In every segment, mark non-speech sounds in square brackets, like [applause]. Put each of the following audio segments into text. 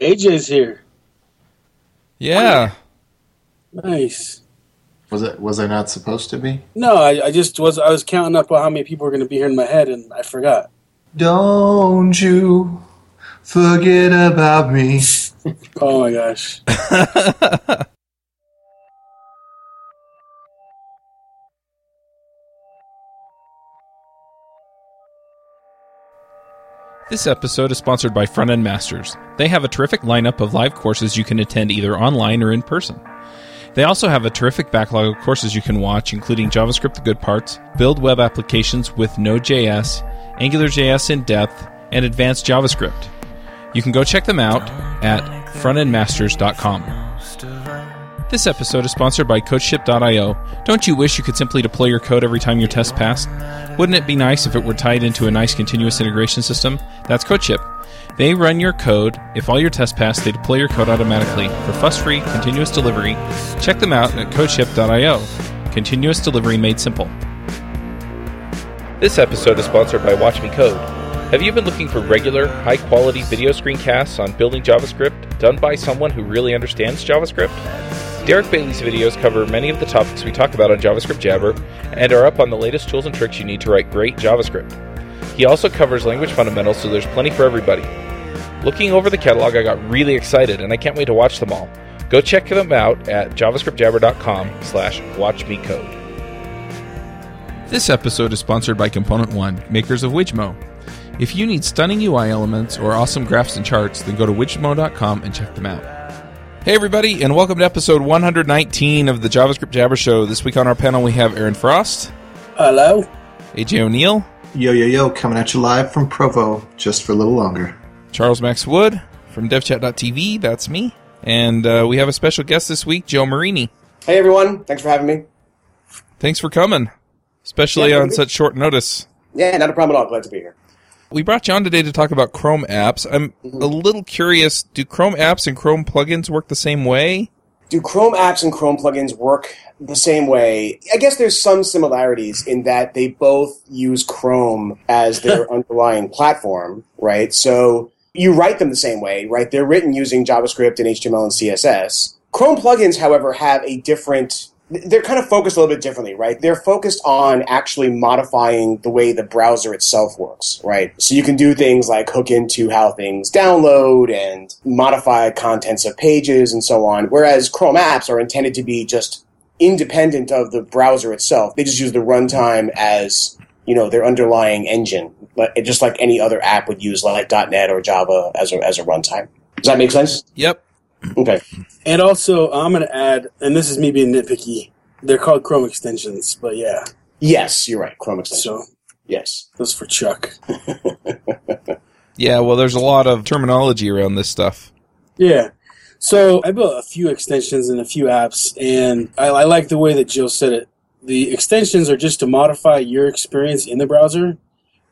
AJ's here. Oh, yeah. Nice. Was it? Was I not supposed to be? No, I, I just was. I was counting up how many people were going to be here in my head, and I forgot. Don't you forget about me. [laughs] Oh my gosh. [laughs] This episode is sponsored by Front End Masters. They have a terrific lineup of live courses you can attend either online or in person. They also have a terrific backlog of courses you can watch, including JavaScript The Good Parts, Build Web Applications with Node.js, AngularJS in Depth, and Advanced JavaScript. You can go check them out at frontendmasters.com. This episode is sponsored by CodeShip.io. Don't you wish you could simply deploy your code every time your test passed? Wouldn't it be nice if it were tied into a nice continuous integration system? That's CodeShip. They run your code. If all your tests pass, they deploy your code automatically for fuss-free continuous delivery. Check them out at CodeShip.io. Continuous delivery made simple. This episode is sponsored by Watch Me Code. Have you been looking for regular, high quality video screencasts on building JavaScript done by someone who really understands JavaScript? Derick Bailey's videos cover many of the topics we talk about on JavaScript Jabber and are up on the latest tools and tricks you need to write great JavaScript. He also covers language fundamentals, so there's plenty for everybody. Looking over the catalog, I got really excited, and I can't wait to watch them all. Go check them out at javascriptjabber.com slash watchmecode. This episode is sponsored by Component One, makers of Wijmo. If you need stunning UI elements or awesome graphs and charts, then go to wijmo.com and check them out. Hey, everybody, and welcome to episode 119 of the JavaScript Jabber Show. This week on our panel, we have Aaron Frost, Hello. AJ O'Neill, Yo yo yo, coming at you live from Provo, just for a little longer. Charles Max Wood from devchat.tv, that's me, and uh, we have a special guest this week, Joe Marini. Hey everyone, thanks for having me. Thanks for coming, especially Yeah, on such short notice. Yeah, not a problem at all. Glad to be here. We brought you on today to talk about Chrome apps. I'm a mm-hmm. little curious do Chrome apps and Chrome plugins work the same way? Do Chrome apps and Chrome plugins work the same way? I guess there's some similarities in that they both use Chrome as [laughs] their underlying platform, right? So you write them the same way, right? They're written using JavaScript and HTML and CSS. Chrome plugins, however, have a different they're kind of focused a little bit differently, right? They're focused on actually modifying the way the browser itself works, right? So you can do things like hook into how things download and modify contents of pages and so on. Whereas Chrome apps are intended to be just independent of the browser itself. They just use the runtime as, you know, their underlying engine, but just like any other app would use like .NET or Java as a, as a runtime. Does that make sense? Yep. Okay. And also, I'm going to add, and this is me being nitpicky. They're called Chrome extensions, but yeah. Yes, you're right. Chrome extension. So Yes. those for Chuck. [laughs] Yeah, well, there's a lot of terminology around this stuff. Yeah. So I built a few extensions and a few apps, and I, I like the way that Jill said it. The extensions are just to modify your experience in the browser,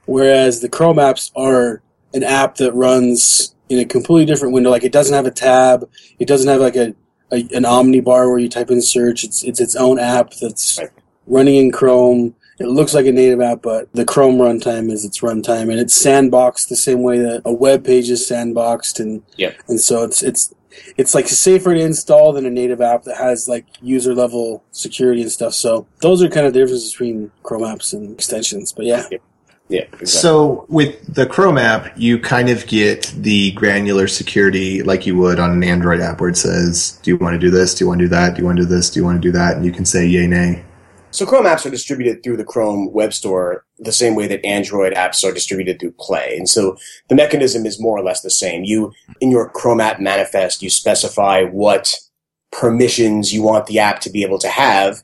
whereas the Chrome apps are an app that runs in a completely different window. Like it doesn't have a tab, it doesn't have like a, a an Omni bar where you type in search. It's it's its own app that's Right. running in Chrome. It looks like a native app, but the Chrome runtime is its runtime, and it's sandboxed the same way that a web page is sandboxed, and yeah. and so it's it's it's like safer to install than a native app that has like user level security and stuff. So those are kind of the differences between Chrome apps and extensions. But yeah, Yeah. Exactly. So with the Chrome app, you kind of get the granular security like you would on an Android app, where it says, "Do you want to do this? Do you want to do that? Do you want to do this? Do you want to do that?" And you can say yay, nay. So Chrome apps are distributed through the Chrome Web Store the same way that Android apps are distributed through Play. And so the mechanism is more or less the same. You, in your Chrome app manifest, you specify what permissions you want the app to be able to have.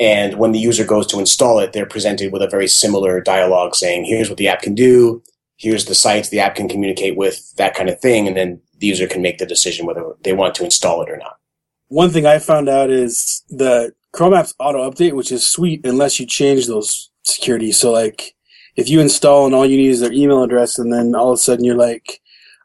And when the user goes to install it, they're presented with a very similar dialogue saying, here's what the app can do. Here's the sites the app can communicate with, that kind of thing. And then the user can make the decision whether they want to install it or not. one thing I found out is the Chrome apps auto update, which is sweet unless you change those security. So like if you install and all you need is their email address, and then all of a sudden you're like,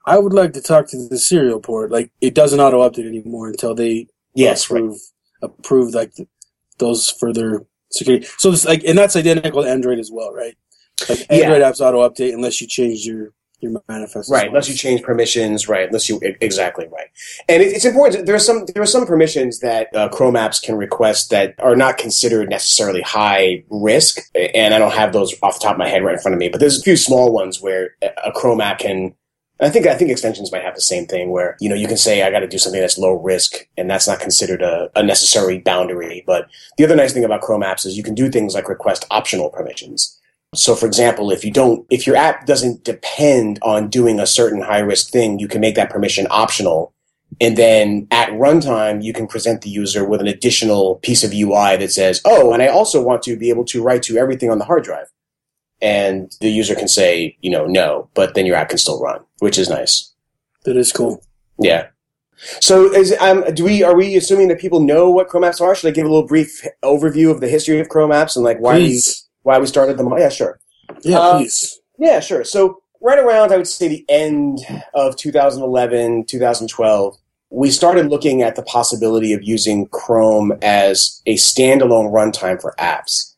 I would like to talk to the serial port. Like it doesn't auto update anymore until they Yes, right. approve approve like th- those further security. So it's like, and that's identical to Android as well, right? Like Yeah. Android apps auto update unless you change your your manifest. Right, unless you change permissions, right? Unless you exactly right, and it, it's important. There are some there are some permissions that uh, Chrome apps can request that are not considered necessarily high risk, and I don't have those off the top of my head right in front of me. But there's a few small ones where a Chrome app can. I think I think extensions might have the same thing where you know you can say I got to do something that's low risk, and that's not considered a, a necessary boundary. But the other nice thing about Chrome apps is you can do things like request optional permissions. So, for example, if you don't, if your app doesn't depend on doing a certain high risk thing, you can make that permission optional. And then at runtime, you can present the user with an additional piece of UI that says, Oh, and I also want to be able to write to everything on the hard drive. And the user can say, you know, no, but then your app can still run, which is nice. That is cool. Yeah. So, is, um, do we are we assuming that people know what Chrome apps are? Should I give a little brief overview of the history of Chrome apps and like why we why we started them? Yeah, sure. Yeah, Uh, please. Yeah, sure. So right around, I would say the end of 2011, 2012, we started looking at the possibility of using Chrome as a standalone runtime for apps.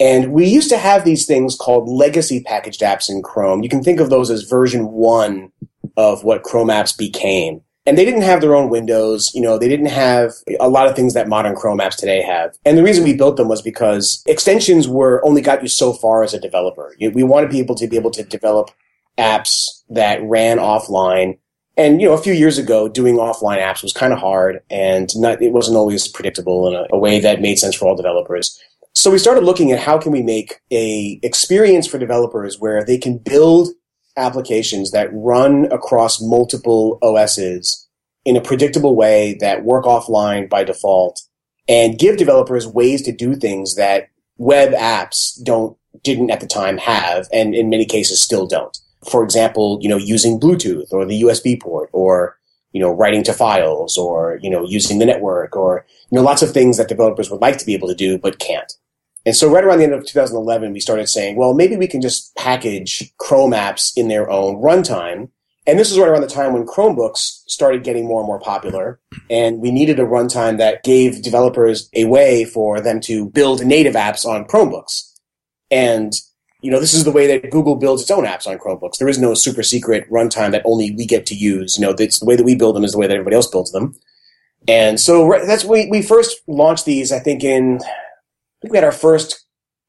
And we used to have these things called legacy packaged apps in Chrome. You can think of those as version one of what Chrome apps became. And they didn't have their own windows. You know, they didn't have a lot of things that modern Chrome apps today have. And the reason we built them was because extensions were only got you so far as a developer. We wanted people to be able to develop apps that ran offline. And, you know, a few years ago, doing offline apps was kind of hard and not, it wasn't always predictable in a, a way that made sense for all developers. So we started looking at how can we make a experience for developers where they can build applications that run across multiple OSs in a predictable way that work offline by default and give developers ways to do things that web apps don't didn't at the time have and in many cases still don't. For example, you know, using Bluetooth or the USB port or you know, writing to files or, you know, using the network or, you know, lots of things that developers would like to be able to do but can't. And so right around the end of 2011, we started saying, well, maybe we can just package Chrome apps in their own runtime. And this is right around the time when Chromebooks started getting more and more popular. And we needed a runtime that gave developers a way for them to build native apps on Chromebooks. And, you know, this is the way that Google builds its own apps on Chromebooks. There is no super secret runtime that only we get to use. You know, it's the way that we build them is the way that everybody else builds them. And so that's we we first launched these, I think, in think we had our first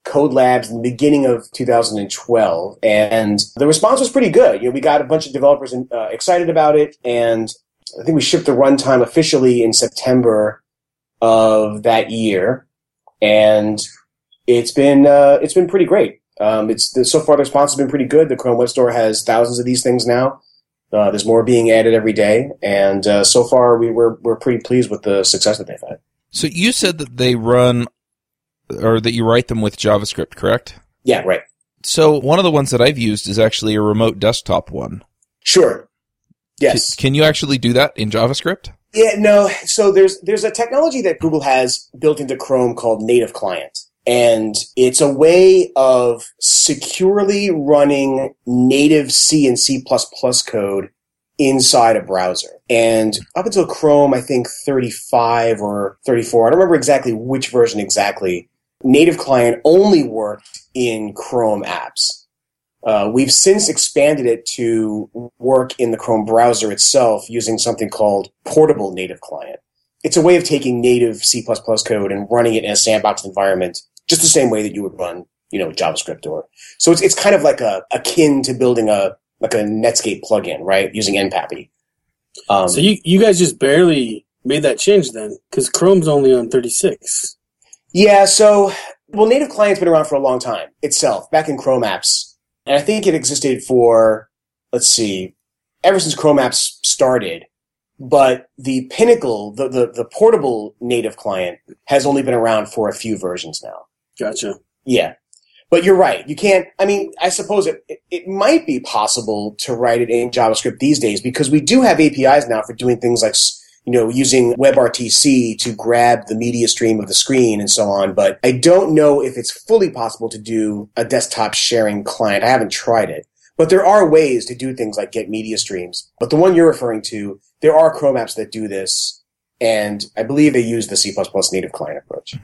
code labs in the beginning of 2012, and the response was pretty good. You know, we got a bunch of developers uh, excited about it, and I think we shipped the runtime officially in September of that year, and it's been uh, it's been pretty great. Um, it's so far the response has been pretty good. The Chrome Web Store has thousands of these things now. Uh, there's more being added every day, and uh, so far we were we're pretty pleased with the success that they've had. So you said that they run, or that you write them with JavaScript, correct? Yeah, right. So one of the ones that I've used is actually a remote desktop one. Sure. Yes. Can, can you actually do that in JavaScript? Yeah, no. So there's there's a technology that Google has built into Chrome called Native Client. And it's a way of securely running native C and C++ code inside a browser. And up until Chrome, I think 35 or 34, I don't remember exactly which version exactly, Native Client only worked in Chrome apps. Uh, we've since expanded it to work in the Chrome browser itself using something called Portable Native Client. It's a way of taking native C++ code and running it in a sandbox environment, just the same way that you would run, you know, JavaScript or. So it's it's kind of like a akin to building a like a Netscape plugin, right? Using NPAPI. Um, So you you guys just barely made that change then, because Chrome's only on 36. Yeah, so well, native client's been around for a long time itself, back in Chrome apps, and I think it existed for let's see, ever since Chrome apps started. But the PNaCl, the, the the portable native client, has only been around for a few versions now. Gotcha. Yeah. But you're right. You can't, I mean, I suppose it, it, it might be possible to write it in JavaScript these days because we do have APIs now for doing things like, you know, using WebRTC to grab the media stream of the screen and so on. But I don't know if it's fully possible to do a desktop sharing client. I haven't tried it. But there are ways to do things like get media streams. But the one you're referring to, there are Chrome apps that do this. And I believe they use the C++ native client approach.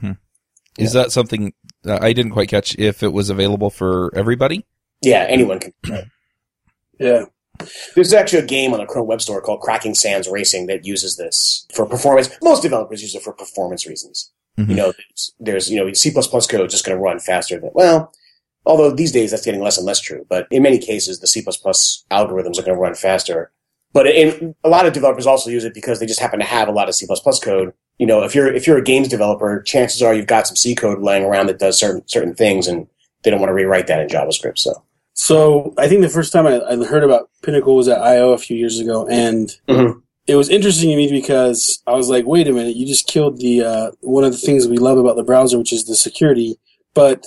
Is that something uh, I didn't quite catch if it was available for everybody? Yeah, anyone can. Yeah. There's actually a game on the Chrome Web Store called Cracking Sands Racing that uses this for performance. Most developers use it for performance reasons. Mhm. You know, there's, there's you know C++ code just going to run faster than well. Although these days that's getting less and less true, but in many cases the C++ algorithms are going to run faster. But in, a lot of developers also use it because they just happen to have a lot of C++ code. You know, if you're if you're a games developer, chances are you've got some C code laying around that does certain certain things, and they don't want to rewrite that in JavaScript. So So I think the first time I, I heard about PNaCl was at I/O a few years ago, and Mhm. it was interesting to me because I was like, "Wait a minute! You just killed the uh, one of the things we love about the browser, which is the security." But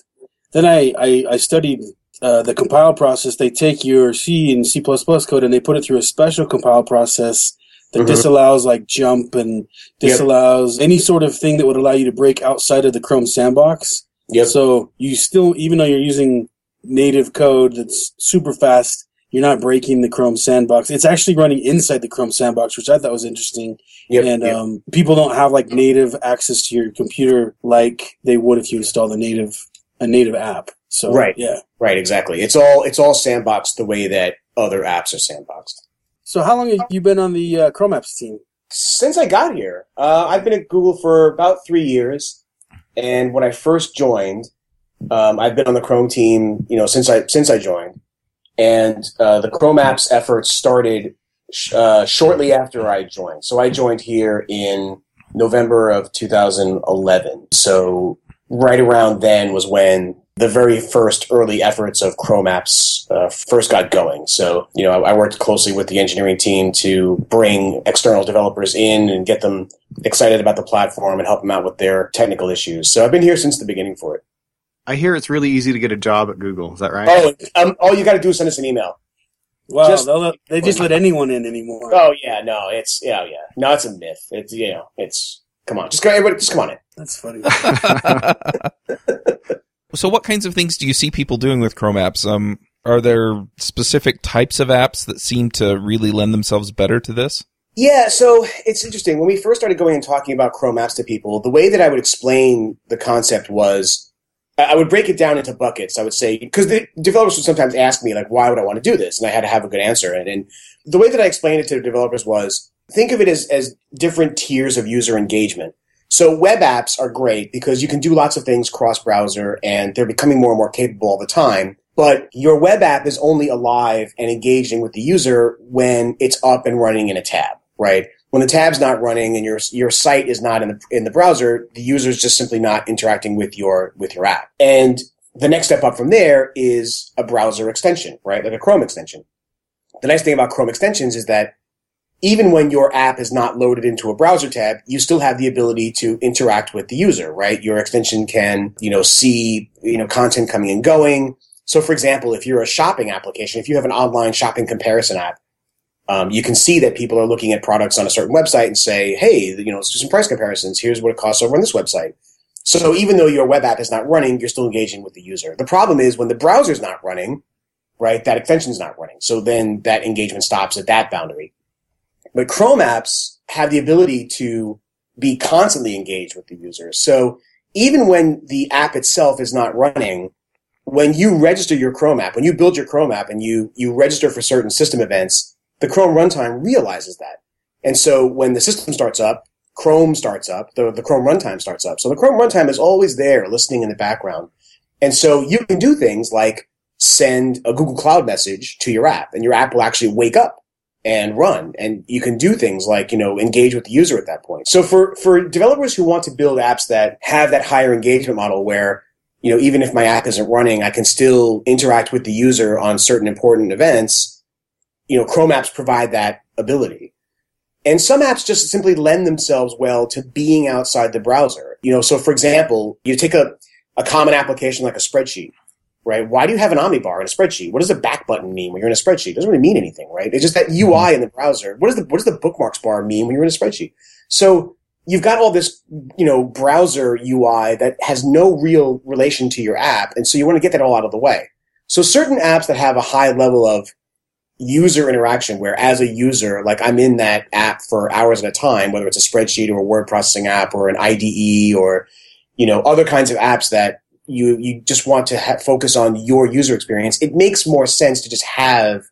then I I, I studied uh, the compile process. They take your C and C code and they put it through a special compile process that Mhm. disallows like jump and Yep. disallows any sort of thing that would allow you to break outside of the Chrome sandbox. Yep. So you still, even though you're using native code that's super fast, you're not breaking the Chrome sandbox. It's actually running inside the Chrome sandbox, which I thought was interesting. Yep, and yep. um, people don't have like native access to your computer like they would if you install the native a native app. So Right. yeah. Right, exactly. It's all it's all sandboxed the way that other apps are sandboxed. So how long have you been on the uh, Chrome apps team? Since I got here, uh, I've been at Google for about three years, and when I first joined, um, I've been on the Chrome team, you know, since I since I joined, and uh, the Chrome apps efforts started sh- uh, shortly after I joined. So I joined here in November of 2011. So right around then was when the very first early efforts of Chrome apps uh, first got going. So, you know, I, I worked closely with the engineering team to bring external developers in and get them excited about the platform and help them out with their technical issues. So I've been here since the beginning for it. I hear it's really easy to get a job at Google. Is that right? Oh, um, all you got to do is send us an email. Wow, Just- they'll they just let anyone in anymore. Oh yeah, no, it's yeah, yeah, no, it's a myth. It's you know, it's come on, just go, everybody, just come on in. That's funny. [laughs] So, what kinds of things do you see people doing with Chrome apps? Um, are there specific types of apps that seem to really lend themselves better to this? Yeah, so it's interesting. When we first started going and talking about Chrome apps to people, the way that I would explain the concept was I would break it down into buckets. I would say, because the developers would sometimes ask me, like, why would I want to do this? And I had to have a good answer. And, and the way that I explained it to developers was think of it as, as different tiers of user engagement. So web apps are great because you can do lots of things cross browser and they're becoming more and more capable all the time. But your web app is only alive and engaging with the user when it's up and running in a tab, right? When the tab's not running and your your site is not in the in the browser, the user is just simply not interacting with your with your app. And the next step up from there is a browser extension, right? Like a Chrome extension. The nice thing about Chrome extensions is that even when your app is not loaded into a browser tab, you still have the ability to interact with the user, right? Your extension can, you know, see, you know, content coming and going. So for example, if you're a shopping application, if you have an online shopping comparison app, um, you can see that people are looking at products on a certain website and say, hey, you know, let's do some price comparisons. Here's what it costs over on this website. So even though your web app is not running, you're still engaging with the user. The problem is when the browser's not running, right, that extension's not running. So then that engagement stops at that boundary. But Chrome apps have the ability to be constantly engaged with the user. So even when the app itself is not running, when you register your Chrome app, when you build your Chrome app and you, you register for certain system events, the Chrome runtime realizes that. And so when the system starts up, Chrome starts up, the, the Chrome runtime starts up. So the Chrome runtime is always there listening in the background. And so you can do things like send a Google Cloud message to your app and your app will actually wake up and run. And you can do things like, you know, engage with the user at that point. So for, for developers who want to build apps that have that higher engagement model where, you know, even if my app isn't running, I can still interact with the user on certain important events, you know, Chrome apps provide that ability. And some apps just simply lend themselves well to being outside the browser. You know, so for example, you take a, a common application like a spreadsheet right? Why do you have an omnibar in a spreadsheet? What does a back button mean when you're in a spreadsheet? It doesn't really mean anything, right? It's just that UI mm-hmm. in the browser. What does the what does the bookmarks bar mean when you're in a spreadsheet? So you've got all this, you know, browser UI that has no real relation to your app, and so you want to get that all out of the way. So certain apps that have a high level of user interaction, where as a user, like I'm in that app for hours at a time, whether it's a spreadsheet or a word processing app or an IDE or you know other kinds of apps that you you just want to ha- focus on your user experience, it makes more sense to just have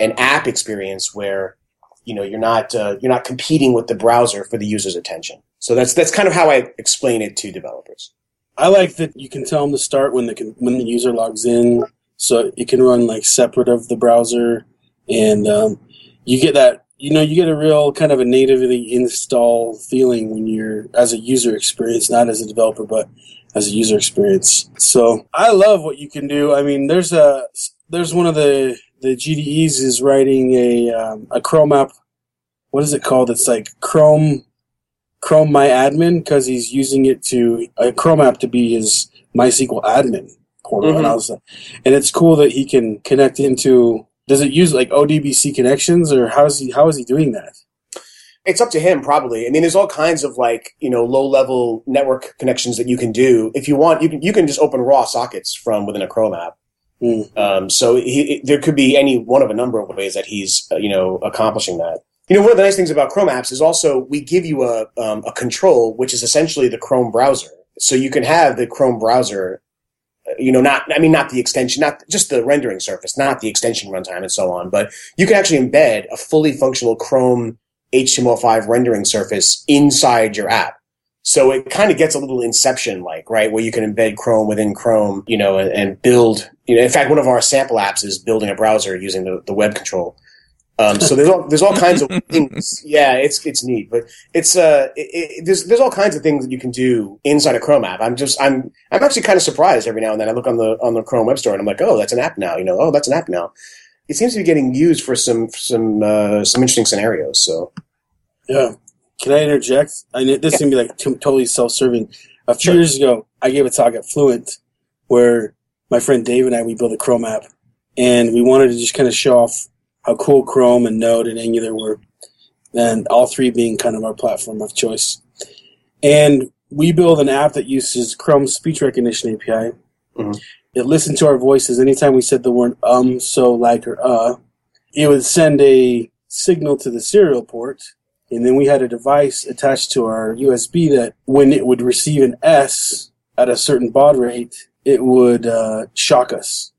an app experience where you know you're not uh, you're not competing with the browser for the user's attention. So that's that's kind of how I explain it to developers. I like that you can tell them to start when the when the user logs in, so it can run like separate of the browser, and um, you get that you know you get a real kind of a natively install feeling when you're as a user experience, not as a developer, but as a user experience. So I love what you can do. I mean, there's a there's one of the the GDEs is writing a um, a Chrome app. What is it called? It's like Chrome Chrome My Admin because he's using it to a Chrome app to be his MySQL admin Mhm. and, I was, and it's cool that he can connect into. Does it use like ODBC connections, or how is he how is he doing that? It's up to him, probably. I mean, there's all kinds of like you know low level network connections that you can do. If you want, you can you can just open raw sockets from within a Chrome app. Hmm. Um, so he, there could be any one of a number of ways that he's uh, you know accomplishing that. You know, one of the nice things about Chrome apps is also we give you a um, a control, which is essentially the Chrome browser. So you can have the Chrome browser. You know, not I mean, not the extension, not just the rendering surface, not the extension runtime and so on, but you can actually embed a fully functional Chrome HTML5 rendering surface inside your app. So it kind of gets a little Inception like, right? Where you can embed Chrome within Chrome, you know, and, and build, you know, in fact, one of our sample apps is building a browser using the, the web control. Um, so there's all, there's all kinds of [laughs] things. Yeah, it's, it's neat, but it's, uh, it, it, there's, there's all kinds of things that you can do inside a Chrome app. I'm just, I'm, I'm actually kind of surprised every now and then. I look on the, on the Chrome web store and I'm like, oh, that's an app now, you know, oh, that's an app now. It seems to be getting used for some, some, uh, some interesting scenarios. So. Yeah. Can I interject? I know this is gonna be like t- totally self-serving. A few years ago, I gave a talk at Fluent where my friend Dave and I we built a Chrome app, and we wanted to just kind of show off how cool Chrome and Node and Angular were, and all three being kind of our platform of choice. And we build an app that uses Chrome's speech recognition API. Mhm. It listened to our voices anytime we said the word um, so, like, or uh. It would send a signal to the serial port and then we had a device attached to our USB that when it would receive an S at a certain baud rate, it would uh, shock us.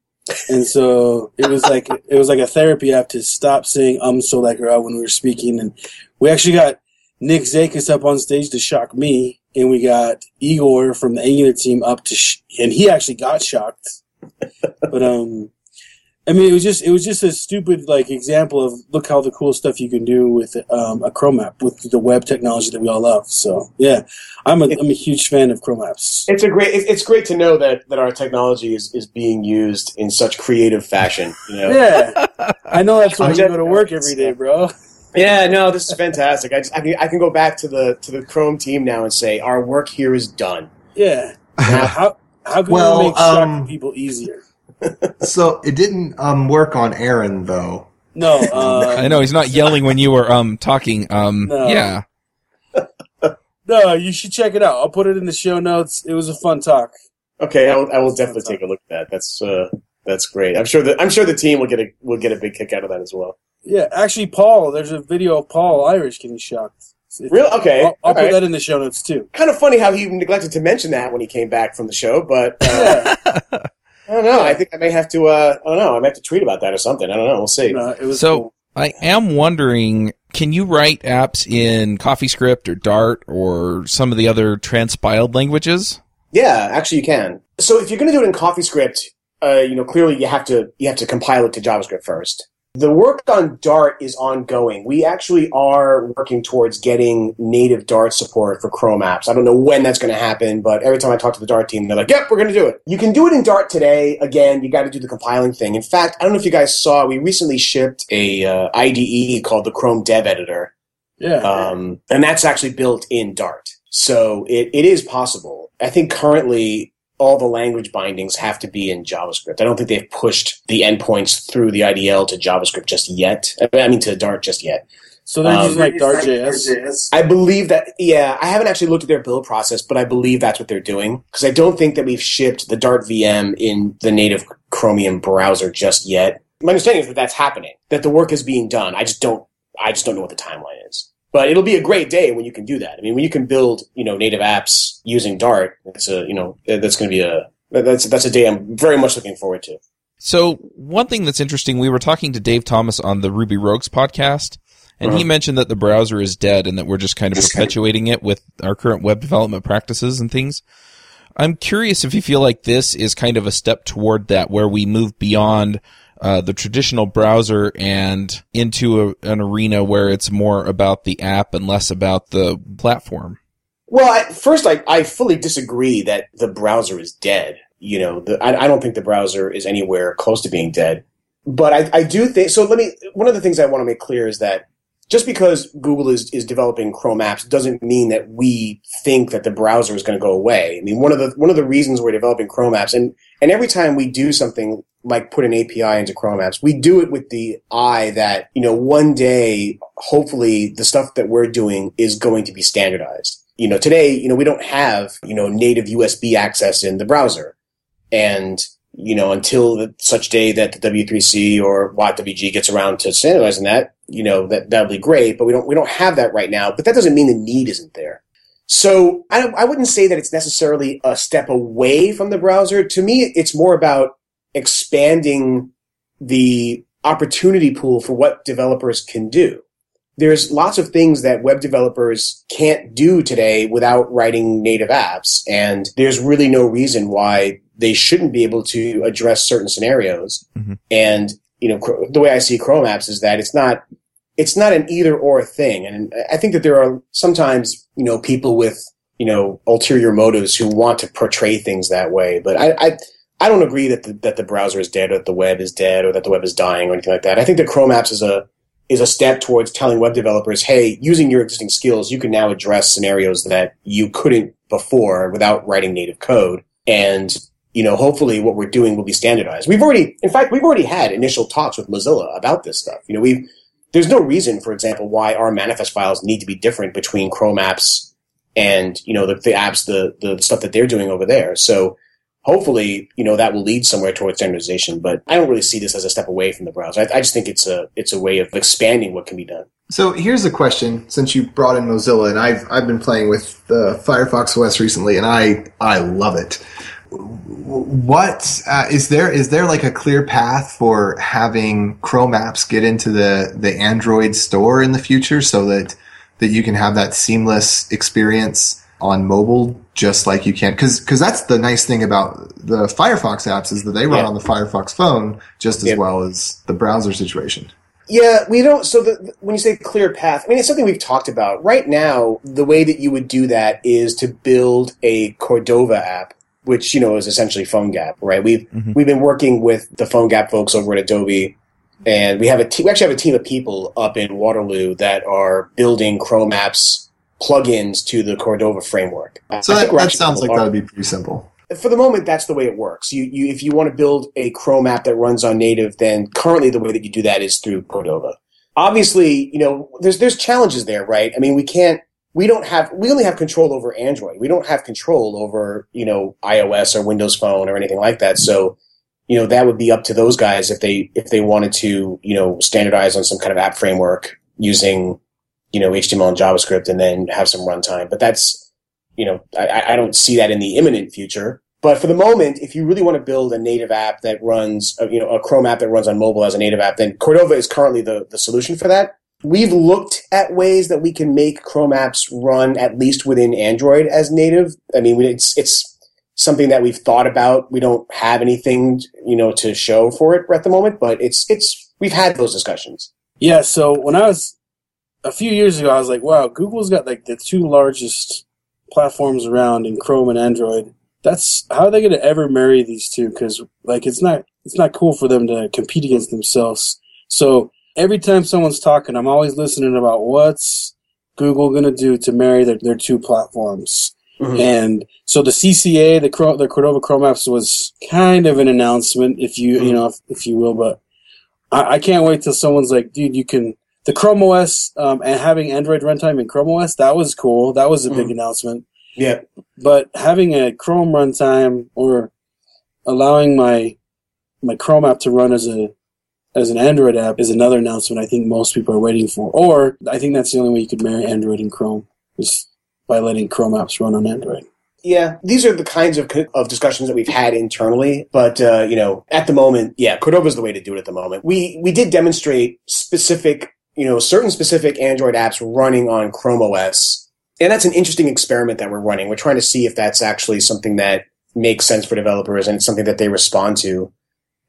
And so it was like it was like a therapy app to stop saying um so like or uh when we were speaking. And we actually got Nick Zakas up on stage to shock me, and we got Igor from the Angular team up to, sh- and he actually got shocked. But um, I mean, it was just it was just a stupid like example of look how the cool stuff you can do with um, a Chrome app with the web technology that we all love. So yeah, I'm a I'm a huge fan of Chrome apps. It's a great it's great to know that, that our technology is, is being used in such creative fashion. You know. Yeah, I know that's why you go to work every day, bro. Yeah, no, this is fantastic. I, just, I can I can go back to the to the Chrome team now and say our work here is done. Yeah, how how can Well, we make shocking um, people easier? So it didn't um, work on Aaron though. [laughs] No, uh, I know he's not yelling when you were um talking. Um, No. yeah. [laughs] no, you should check it out. I'll put it in the show notes. It was a fun talk. Okay, I will, I will definitely take a look at that. That's uh, that's great. I'm sure that I'm sure the team will get a will get a big kick out of that as well. Yeah, actually, Paul. There's a video of Paul Irish getting shocked. If- Real okay. I'll, I'll put right. that in the show notes too. Kind of funny how he neglected to mention that when he came back from the show, but uh, Yeah, [laughs] I don't know. I think I may have to. Uh, I don't know. I may have to tweet about that or something. I don't know. We'll see. no, it was So cool. I am wondering, can you write apps in CoffeeScript or Dart or some of the other transpiled languages? Yeah, actually, you can. So if you're going to do it in CoffeeScript, uh, you know, clearly you have to you have to compile it to JavaScript first. The work on Dart is ongoing. We actually are working towards getting native Dart support for Chrome apps. I don't know when that's going to happen, but every time I talk to the Dart team, they're like, "Yep, we're going to do it." You can do it in Dart today. Again, you got to do the compiling thing. In fact, I don't know if you guys saw, we recently shipped a uh, IDE called the Chrome Dev Editor, yeah. um, and that's actually built in Dart. So it, it is possible. I think currently all the language bindings have to be in JavaScript. I don't think they've pushed the endpoints through the IDL to JavaScript just yet. I mean, to Dart just yet. so they're um, using like Dart.js. I believe that, yeah, I haven't actually looked at their build process, but I believe that's what they're doing. Because I don't think that we've shipped the Dart VM in the native Chromium browser just yet. My understanding is that that's happening, that the work is being done. I just don't, I just don't know what the timeline is. But it'll be a great day when you can do that. I mean, when you can build, you know, native apps using Dart, it's a, you know, that's going to be a, that's, that's a day I'm very much looking forward to. So one thing that's interesting, we were talking to Dave Thomas on the Ruby Rogues podcast, and he uh-huh. mentioned that the browser is dead and that we're just kind of [laughs] perpetuating it with our current web development practices and things. I'm curious if you feel like this is kind of a step toward that, where we move beyond uh, the traditional browser and into a, an arena where it's more about the app and less about the platform. Well, I, first, I, I fully disagree that the browser is dead. You know, the, I, I don't think the browser is anywhere close to being dead. But I, I do think so. Let me. One of the things I want to make clear is that just because Google is, is developing Chrome apps doesn't mean that we think that the browser is going to go away. I mean, one of the one of the reasons we're developing Chrome apps, and and every time we do something like put an API into Chrome apps, we do it with the eye that you know one day, hopefully, the stuff that we're doing is going to be standardized. You know, today, you know, we don't have you know native USB access in the browser, and you know, until the, such day that the W3C or WHATWG gets around to standardizing that, you know, that that'll be great. But we don't we don't have that right now. But that doesn't mean the need isn't there. So I, I wouldn't say that it's necessarily a step away from the browser. To me, it's more about expanding the opportunity pool for what developers can do. There's lots of things that web developers can't do today without writing native apps. And there's really no reason why they shouldn't be able to address certain scenarios. Mhm. And, you know, the way I see Chrome apps is that it's not, it's not an either or thing. And I think that there are sometimes, you know, people with, you know, ulterior motives who want to portray things that way. But I, I, I don't agree that the, that the browser is dead or that the web is dead or that the web is dying or anything like that. I think that Chrome apps is a, is a step towards telling web developers, hey, using your existing skills, you can now address scenarios that you couldn't before without writing native code. And, you know, hopefully what we're doing will be standardized. We've already, in fact, we've already had initial talks with Mozilla about this stuff. You know, we've, there's no reason, for example, why our manifest files need to be different between Chrome apps and, you know, the, the apps, the, the stuff that they're doing over there. So, hopefully, you know, that will lead somewhere towards standardization. But I don't really see this as a step away from the browser. I, I just think it's a it's a way of expanding what can be done. So here's a question: Since you brought in Mozilla, and I've I've been playing with the Firefox OS recently, and I I love it. What uh, is there? Is there like a clear path for having Chrome apps get into the the Android store in the future, so that that you can have that seamless experience on mobile, just like you can? Because because that's the nice thing about the Firefox apps is that they run Yeah. on the Firefox phone just as Yeah. well as the browser situation. Yeah, we don't. So the, when you say clear path, I mean it's something we've talked about. Right now, the way that you would do that is to build a Cordova app, which you know is essentially PhoneGap, right? We've Mhm. we've been working with the PhoneGap folks over at Adobe, and we have a te- we actually have a team of people up in Waterloo that are building Chrome apps plugins to the Cordova framework. So that, that sounds like that would be pretty simple. for the moment, that's the way it works. You, you, if you want to build a Chrome app that runs on native, then currently the way that you do that is through Cordova. Obviously, you know, there's, there's challenges there, right? I mean, we can't, we don't have, we only have control over Android. We don't have control over, you know, iOS or Windows Phone or anything like that. So, you know, that would be up to those guys if they, if they wanted to, you know, standardize on some kind of app framework using, you know, HTML and JavaScript and then have some runtime. But that's, you know, I, I don't see that in the imminent future. But for the moment, if you really want to build a native app that runs, uh, you know, a Chrome app that runs on mobile as a native app, then Cordova is currently the, the solution for that. We've looked at ways that we can make Chrome apps run at least within Android as native. I mean, it's, it's something that we've thought about. We don't have anything, you know, to show for it at the moment, but it's, it's, we've had those discussions. Yeah, so when I was a few years ago, I was like, wow, Google's got like the two largest platforms around in Chrome and Android. That's how are they going to ever marry these two? Because like it's not it's not cool for them to compete against themselves. So every time someone's talking, I'm always listening about what's Google going to do to marry their, their two platforms. Mhm. And so the CCA, the Chrome, the Cordova Chrome apps was kind of an announcement, if you you know if, if you will, but I, I can't wait till someone's like, dude, you can the Chrome OS um, and having Android runtime in Chrome OS. That was cool. That was a big announcement. Yeah. But having a Chrome runtime or allowing my my Chrome app to run as a as an Android app is another announcement I think most people are waiting for. Or I think that's the only way you could marry Android and Chrome is by letting Chrome apps run on Android. Yeah, these are the kinds of of discussions that we've had internally, but uh, you know, at the moment, yeah, Cordova is the way to do it at the moment. We we did demonstrate specific, you know, certain specific Android apps running on Chrome OS, and that's an interesting experiment that we're running. We're trying to see if that's actually something that makes sense for developers and it's something that they respond to.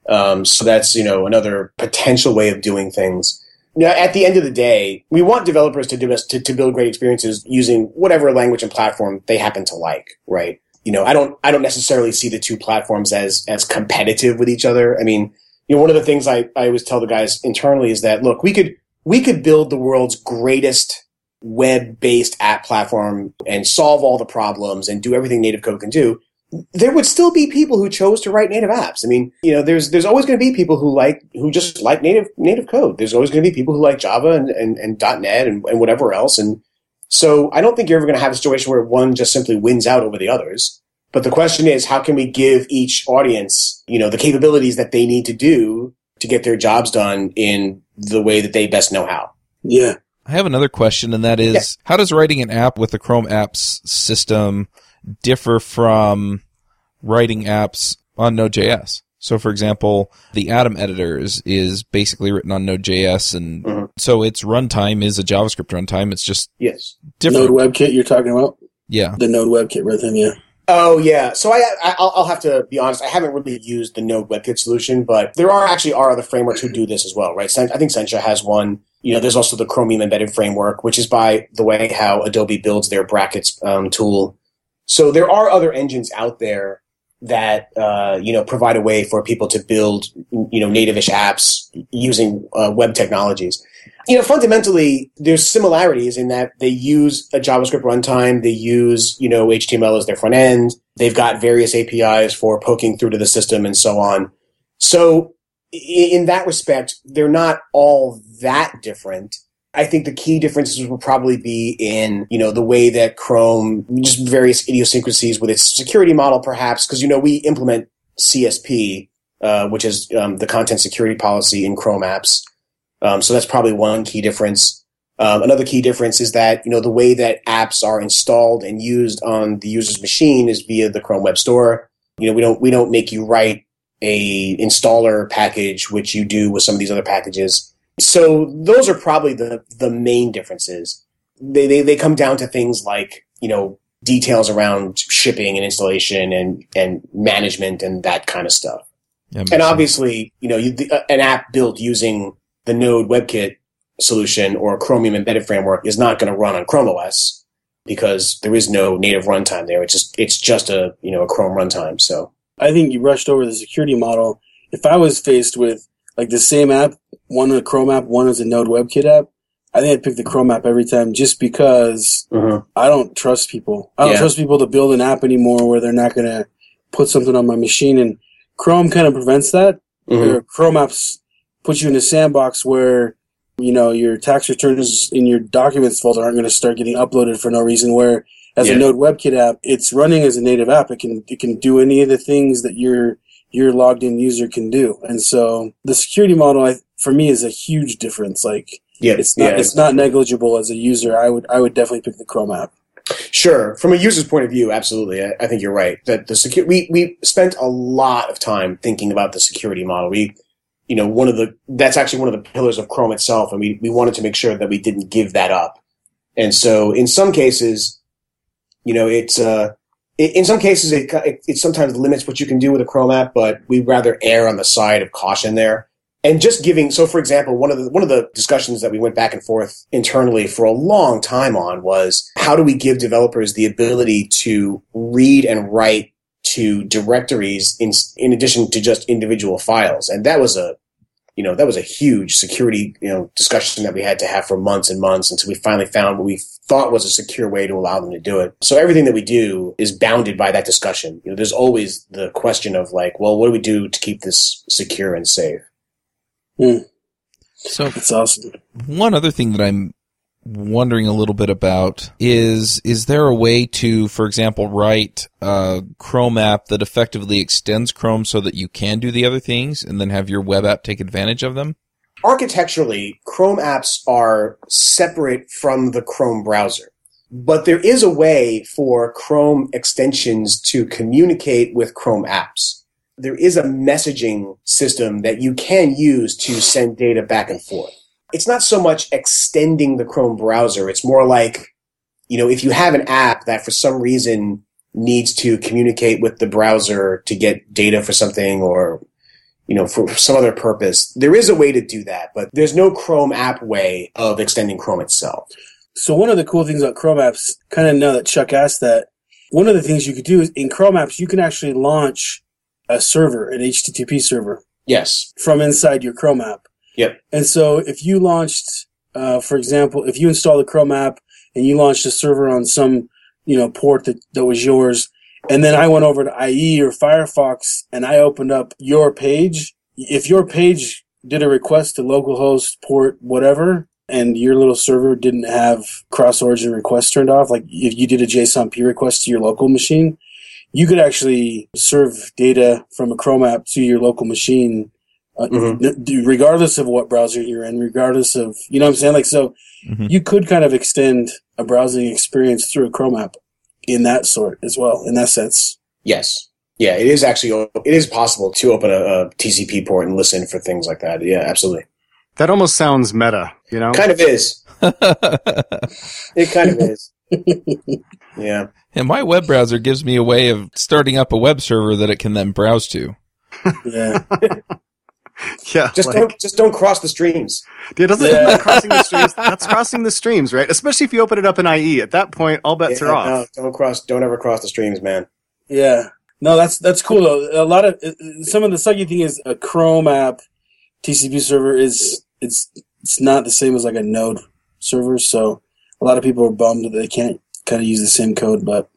Um, so that's you know another potential way of doing things. Now, at the end of the day, we want developers to do to, to build great experiences using whatever language and platform they happen to like, right? You know, I don't, I don't necessarily see the two platforms as, as competitive with each other. I mean, you know, one of the things I, I always tell the guys internally is that, look, we could, we could build the world's greatest web-based app platform and solve all the problems and do everything native code can do there would still be people who chose to write native apps. I mean, you know, there's there's always going to be people who like who just like native native code. There's always going to be people who like Java and, and, and .NET and, and whatever else. And so I don't think you're ever going to have a situation where one just simply wins out over the others. But the question is, how can we give each audience, you know, the capabilities that they need to do to get their jobs done in the way that they best know how? Yeah. I have another question, and that is, yeah. how does writing an app with the Chrome apps system differ from writing apps on Node.js. So, for example, the Atom editor is, is basically written on Node.js, and mm-hmm. so its runtime is a JavaScript runtime. It's just yes, different. Node WebKit you're talking about? Yeah, the Node WebKit runtime. Yeah. Oh yeah. So I, I will have to be honest. I haven't really used the Node WebKit solution, but there are actually are other frameworks who do this as well, right? I think Sencha has one. You know, there's also the Chromium embedded framework, which is by the way how Adobe builds their brackets um, tool so there are other engines out there that uh, you know provide a way for people to build you know nativish apps using uh, web technologies. You know, fundamentally, there's similarities in that they use a JavaScript runtime, they use you know HTML as their front end, they've got various APIs for poking through to the system and so on. So in that respect, they're not all that different. I think the key differences will probably be in, you know, the way that Chrome, just various idiosyncrasies with its security model, perhaps, because, you know, we implement CSP, uh, which is um, the content security policy in Chrome apps. Um, so that's probably one key difference. Um, another key difference is that, you know, the way that apps are installed and used on the user's machine is via the Chrome Web Store. You know, we don't, we don't make you write a installer package, which you do with some of these other packages so those are probably the the main differences. They, they they come down to things like you know details around shipping and installation and and management and that kind of stuff. Yeah, and obviously, sense. you know, you, the, uh, an app built using the Node WebKit solution or Chromium embedded framework is not going to run on Chrome OS because there is no native runtime there. It's just it's just a you know a Chrome runtime. So I think you rushed over the security model. If I was faced with like the same app, one a Chrome app, one is a Node WebKit app. I think I'd pick the Chrome app every time just because uh-huh. I don't trust people. I don't yeah. trust people to build an app anymore where they're not going to put something on my machine. And Chrome kind of prevents that. Mm-hmm. Chrome apps put you in a sandbox where, you know, your tax returns in your documents folder aren't going to start getting uploaded for no reason. Where as yeah. a Node WebKit app, it's running as a native app. It can, it can do any of the things that you're your logged in user can do. And so the security model, I, for me, is a huge difference. Like, yeah, it's not, yeah. it's not negligible as a user. I would, I would definitely pick the Chrome app. Sure. From a user's point of view, absolutely. I, I think you're right that the secure, we, we spent a lot of time thinking about the security model. We, you know, one of the, that's actually one of the pillars of Chrome itself. And we, we wanted to make sure that we didn't give that up. And so in some cases, you know, it's, uh, in some cases, it, it, it, sometimes limits what you can do with a Chrome app, but we'd rather err on the side of caution there. And just giving, so for example, one of the, one of the discussions that we went back and forth internally for a long time on was how do we give developers the ability to read and write to directories in, in addition to just individual files? And that was a, you know, that was a huge security, you know, discussion that we had to have for months and months until we finally found what we thought was a secure way to allow them to do it. So everything that we do is bounded by that discussion. You know, there's always the question of like, well, what do we do to keep this secure and safe? Mm. So it's awesome. One other thing that I'm wondering a little bit about is is there a way to for example write a chrome app that effectively extends chrome so that you can do the other things and then have your web app take advantage of them architecturally chrome apps are separate from the chrome browser But there is a way for Chrome extensions to communicate with Chrome apps. There is a messaging system that you can use to send data back and forth. It's not so much extending the Chrome browser. It's more like, you know, if you have an app that for some reason needs to communicate with the browser to get data for something or you know, for some other purpose. There is a way to do that, but there's no Chrome app way of extending Chrome itself. So one of the cool things about Chrome apps, kind of now that Chuck asked that, one of the things you could do is in Chrome apps, you can actually launch a server, an HTTP server. Yes. From inside your Chrome app. Yep. And so if you launched, uh, for example, if you install the Chrome app and you launched a server on some, you know, port that, that was yours, and then I went over to IE or Firefox and I opened up your page, if your page did a request to localhost port whatever, and your little server didn't have cross origin requests turned off, like if you did a JSON-P request to your local machine, you could actually serve data from a Chrome app to your local machine, uh, mm-hmm. regardless of what browser you're in, regardless of, you know what I'm saying? Like, so mm-hmm. you could kind of extend a browsing experience through a Chrome app in that sort as well, in that sense. Yes. Yeah, it is actually, it is possible to open a, a TCP port and listen for things like that. Yeah, absolutely. That almost sounds meta, you know? Kind of is. [laughs] it kind of is. [laughs] yeah. And my web browser gives me a way of starting up a web server that it can then browse to. Yeah. [laughs] [laughs] yeah. Just like, don't just don't cross the streams. Yeah, doesn't yeah. crossing the streams. [laughs] That's crossing the streams, right? Especially if you open it up in IE. At that point, all bets yeah, are off. No, don't cross. Don't ever cross the streams, man. Yeah. No, that's that's cool though. A lot of uh, some of the sucky thing is a Chrome app TCP server is it's it's not the same as like a Node server, so a lot of people are bummed that they can't kind of use the same code, but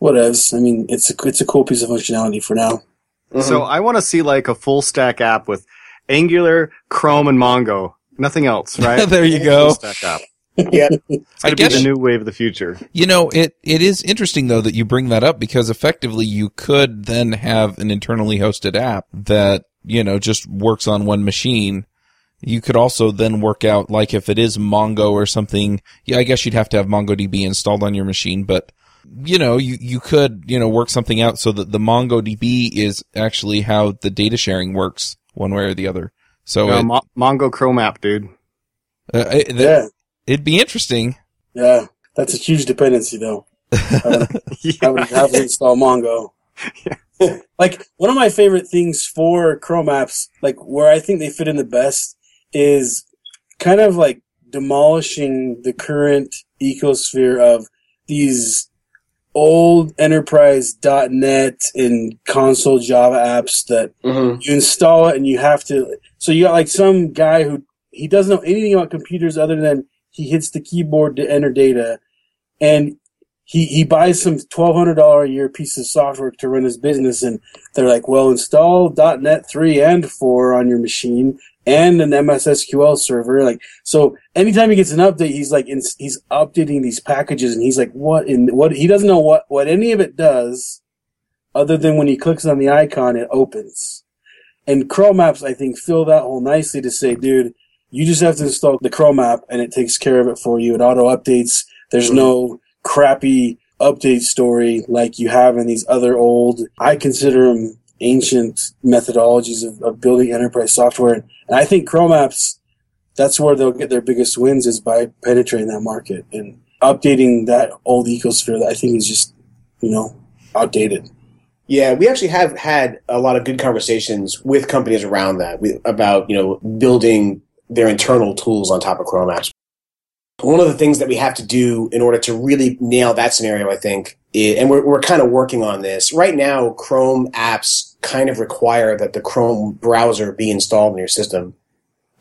whatevs. I mean, it's a it's a cool piece of functionality for now. Mm-hmm. So I want to see like a full stack app with Angular, Chrome, and Mongo. Nothing else, [laughs] right? there you go. Full stack app. [laughs] yeah, it's gonna be the new wave of the future. You know, it it is interesting though that you bring that up because effectively you could then have an internally hosted app that you know just works on one machine. You could also then work out like if it is Mongo or something. Yeah, I guess you'd have to have MongoDB installed on your machine, but you know, you, you could, you know, work something out so that the MongoDB is actually how the data sharing works one way or the other. So it, Mo- Mongo Chrome app, dude. Uh, it, yeah. It'd be interesting. Yeah. That's a huge dependency though. I [laughs] yeah. would have to install Mongo. Yeah. [laughs] like one of my favorite things for Chrome apps, like where I think they fit in the best is kind of like demolishing the current ecosphere of these old enterprise.net and console Java apps that mm-hmm. you install it and you have to. So you got like some guy who he doesn't know anything about computers other than he hits the keyboard to enter data, and he he buys some twelve hundred dollar a year piece of software to run his business, and they're like, well, install .NET three and four on your machine, and an MSSQL server. Like, so anytime he gets an update, he's like, in, he's updating these packages and he's like, what in what? He doesn't know what, what any of it does other than when he clicks on the icon, it opens. And Chrome apps, I think, fill that hole nicely to say, dude, you just have to install the Chrome app and it takes care of it for you. It auto updates. There's no crappy update story like you have in these other old, I consider them ancient methodologies of, of building enterprise software. And I think Chrome apps, that's where they'll get their biggest wins is by penetrating that market and updating that old ecosphere that I think is just, you know, outdated. Yeah, we actually have had a lot of good conversations with companies around that about, you know, building their internal tools on top of Chrome apps. One of the things that we have to do in order to really nail that scenario, I think, is, and we're, we're kind of working on this right now, Chrome apps kind of require that the Chrome browser be installed in your system.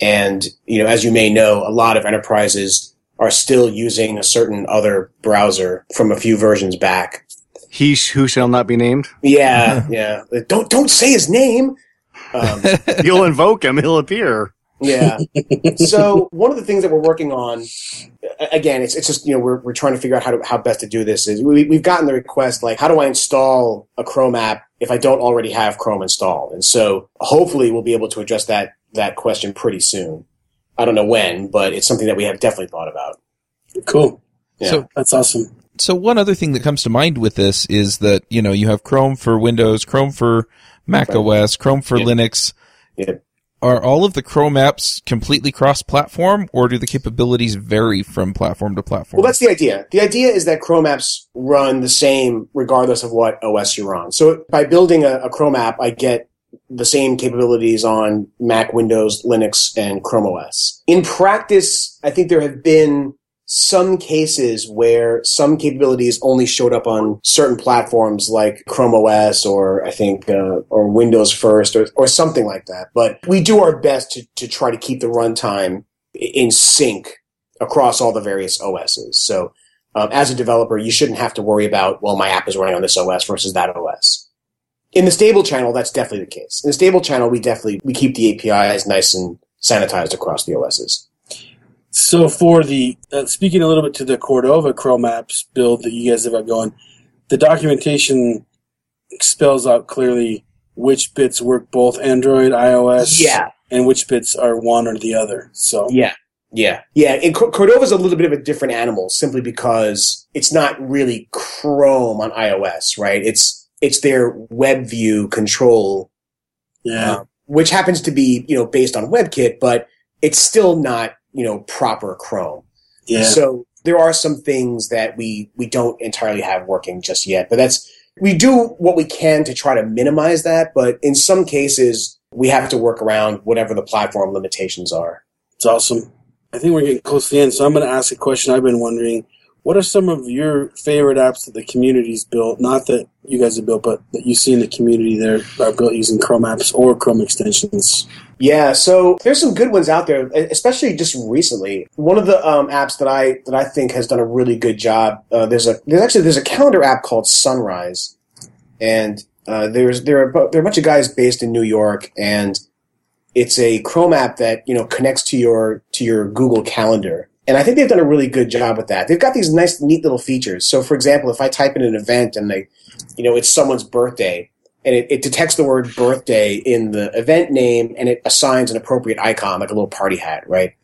And, you know, as you may know, a lot of enterprises are still using a certain other browser from a few versions back. He who shall not be named. Yeah, [laughs] yeah. Don't don't say his name. Um, [laughs] You'll invoke him; he'll appear. Yeah. [laughs] so one of the things that we're working on, again, it's, it's just, you know, we're, we're trying to figure out how to, how best to do this is we, we've gotten the request, like, how do I install a Chrome app if I don't already have Chrome installed? And so hopefully we'll be able to address that, that question pretty soon. I don't know when, but it's something that we have definitely thought about. Cool. Yeah. So That's awesome. so one other thing that comes to mind with this is that you know you have Chrome for Windows, Chrome for Mac Right. OS, Chrome for Yeah. Linux. Yeah. Are all of the Chrome apps completely cross-platform, or do the capabilities vary from platform to platform? Well, that's the idea. The idea is that Chrome apps run the same regardless of what OS you're on. So by building a, a Chrome app, I get the same capabilities on Mac, Windows, Linux, and Chrome OS. In practice, I think there have been some cases where some capabilities only showed up on certain platforms like Chrome OS or I think uh, or Windows First or, or something like that. But we do our best to, to try to keep the runtime in sync across all the various OSs. So um, as a developer, you shouldn't have to worry about, well, my app is running on this OS versus that OS. In the stable channel, that's definitely the case. In the stable channel, we definitely, we keep the APIs nice and sanitized across the OSs. So for the uh, speaking a little bit to the Cordova Chrome apps build that you guys have got going, the documentation spells out clearly which bits work both Android, iOS, yeah. and which bits are one or the other. So Yeah. Yeah. Yeah. And Cor- Cordova's a little bit of a different animal simply because it's not really Chrome on iOS, right? It's, it's their web view control yeah, um, which happens to be you know based on WebKit, but it's still not you know proper Chrome. yeah. So there are some things that we we don't entirely have working just yet, but that's we do what we can to try to minimize that. But in some cases, we have to work around whatever the platform limitations are. It's awesome. I think we're getting close to the end, so I'm going to ask a question I've been wondering. What are some of your favorite apps that the community's built? Not that you guys have built, but that you see in the community there that are built using Chrome apps or Chrome extensions. Yeah, so there's some good ones out there, especially just recently. One of the um, apps that I that I think has done a really good job. Uh, there's a there's actually there's a calendar app called Sunrise, and uh, there's there are there are a bunch of guys based in New York, and it's a Chrome app that you know connects to your to your Google Calendar. And I think they've done a really good job with that. They've got these nice, neat little features. So, for example, if I type in an event and they, you know, it's someone's birthday, and it, it detects the word birthday in the event name and it assigns an appropriate icon, like a little party hat, right?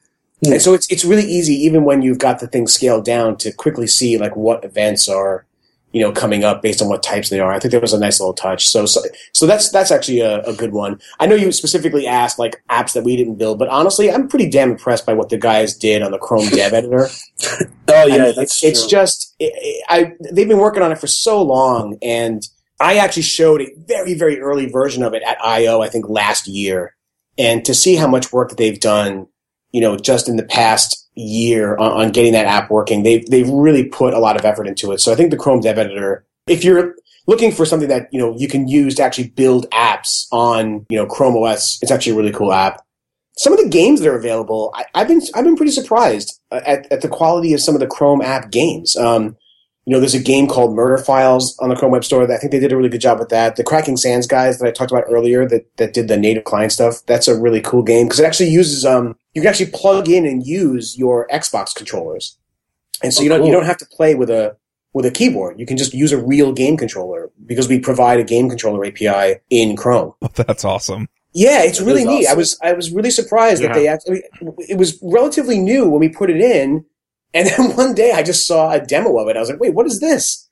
And so it's it's really easy, even when you've got the thing scaled down, to quickly see like what events are, you know, coming up based on what types they are. I think that was a nice little touch. So so, so that's that's actually a, a good one. I know you specifically asked like apps that we didn't build, but honestly, I'm pretty damn impressed by what the guys did on the Chrome Dev [laughs] Editor. Oh yeah, I mean, that's it's true. just it, it- I they've been working on it for so long, and I actually showed a very very early version of it at I/O I think last year, and to see how much work that they've done, you know, just in the past year on, on getting that app working, they've they've really put a lot of effort into it. So I think the Chrome Dev Editor, if you're looking for something that you know you can use to actually build apps on you know Chrome OS, it's actually a really cool app some of the games that are available, I, I've been I've been pretty surprised uh, at, at the quality of some of the Chrome app games. Um, you know, there's a game called Murder Files on the Chrome Web Store. That I think they did a really good job with that. The Cracking Sands guys that I talked about earlier that that did the native client stuff. That's a really cool game because it actually uses um you can actually plug in and use your Xbox controllers, and so Oh, you don't you don't have to play with a with a keyboard. You can just use a real game controller because we provide a game controller API in Chrome. [laughs] That's awesome. Yeah, it's That really is neat. I was I was really surprised Yeah. that they actually it was relatively new when we put it in, and [laughs] then one day I just saw a demo of it. I was like, wait, what is this?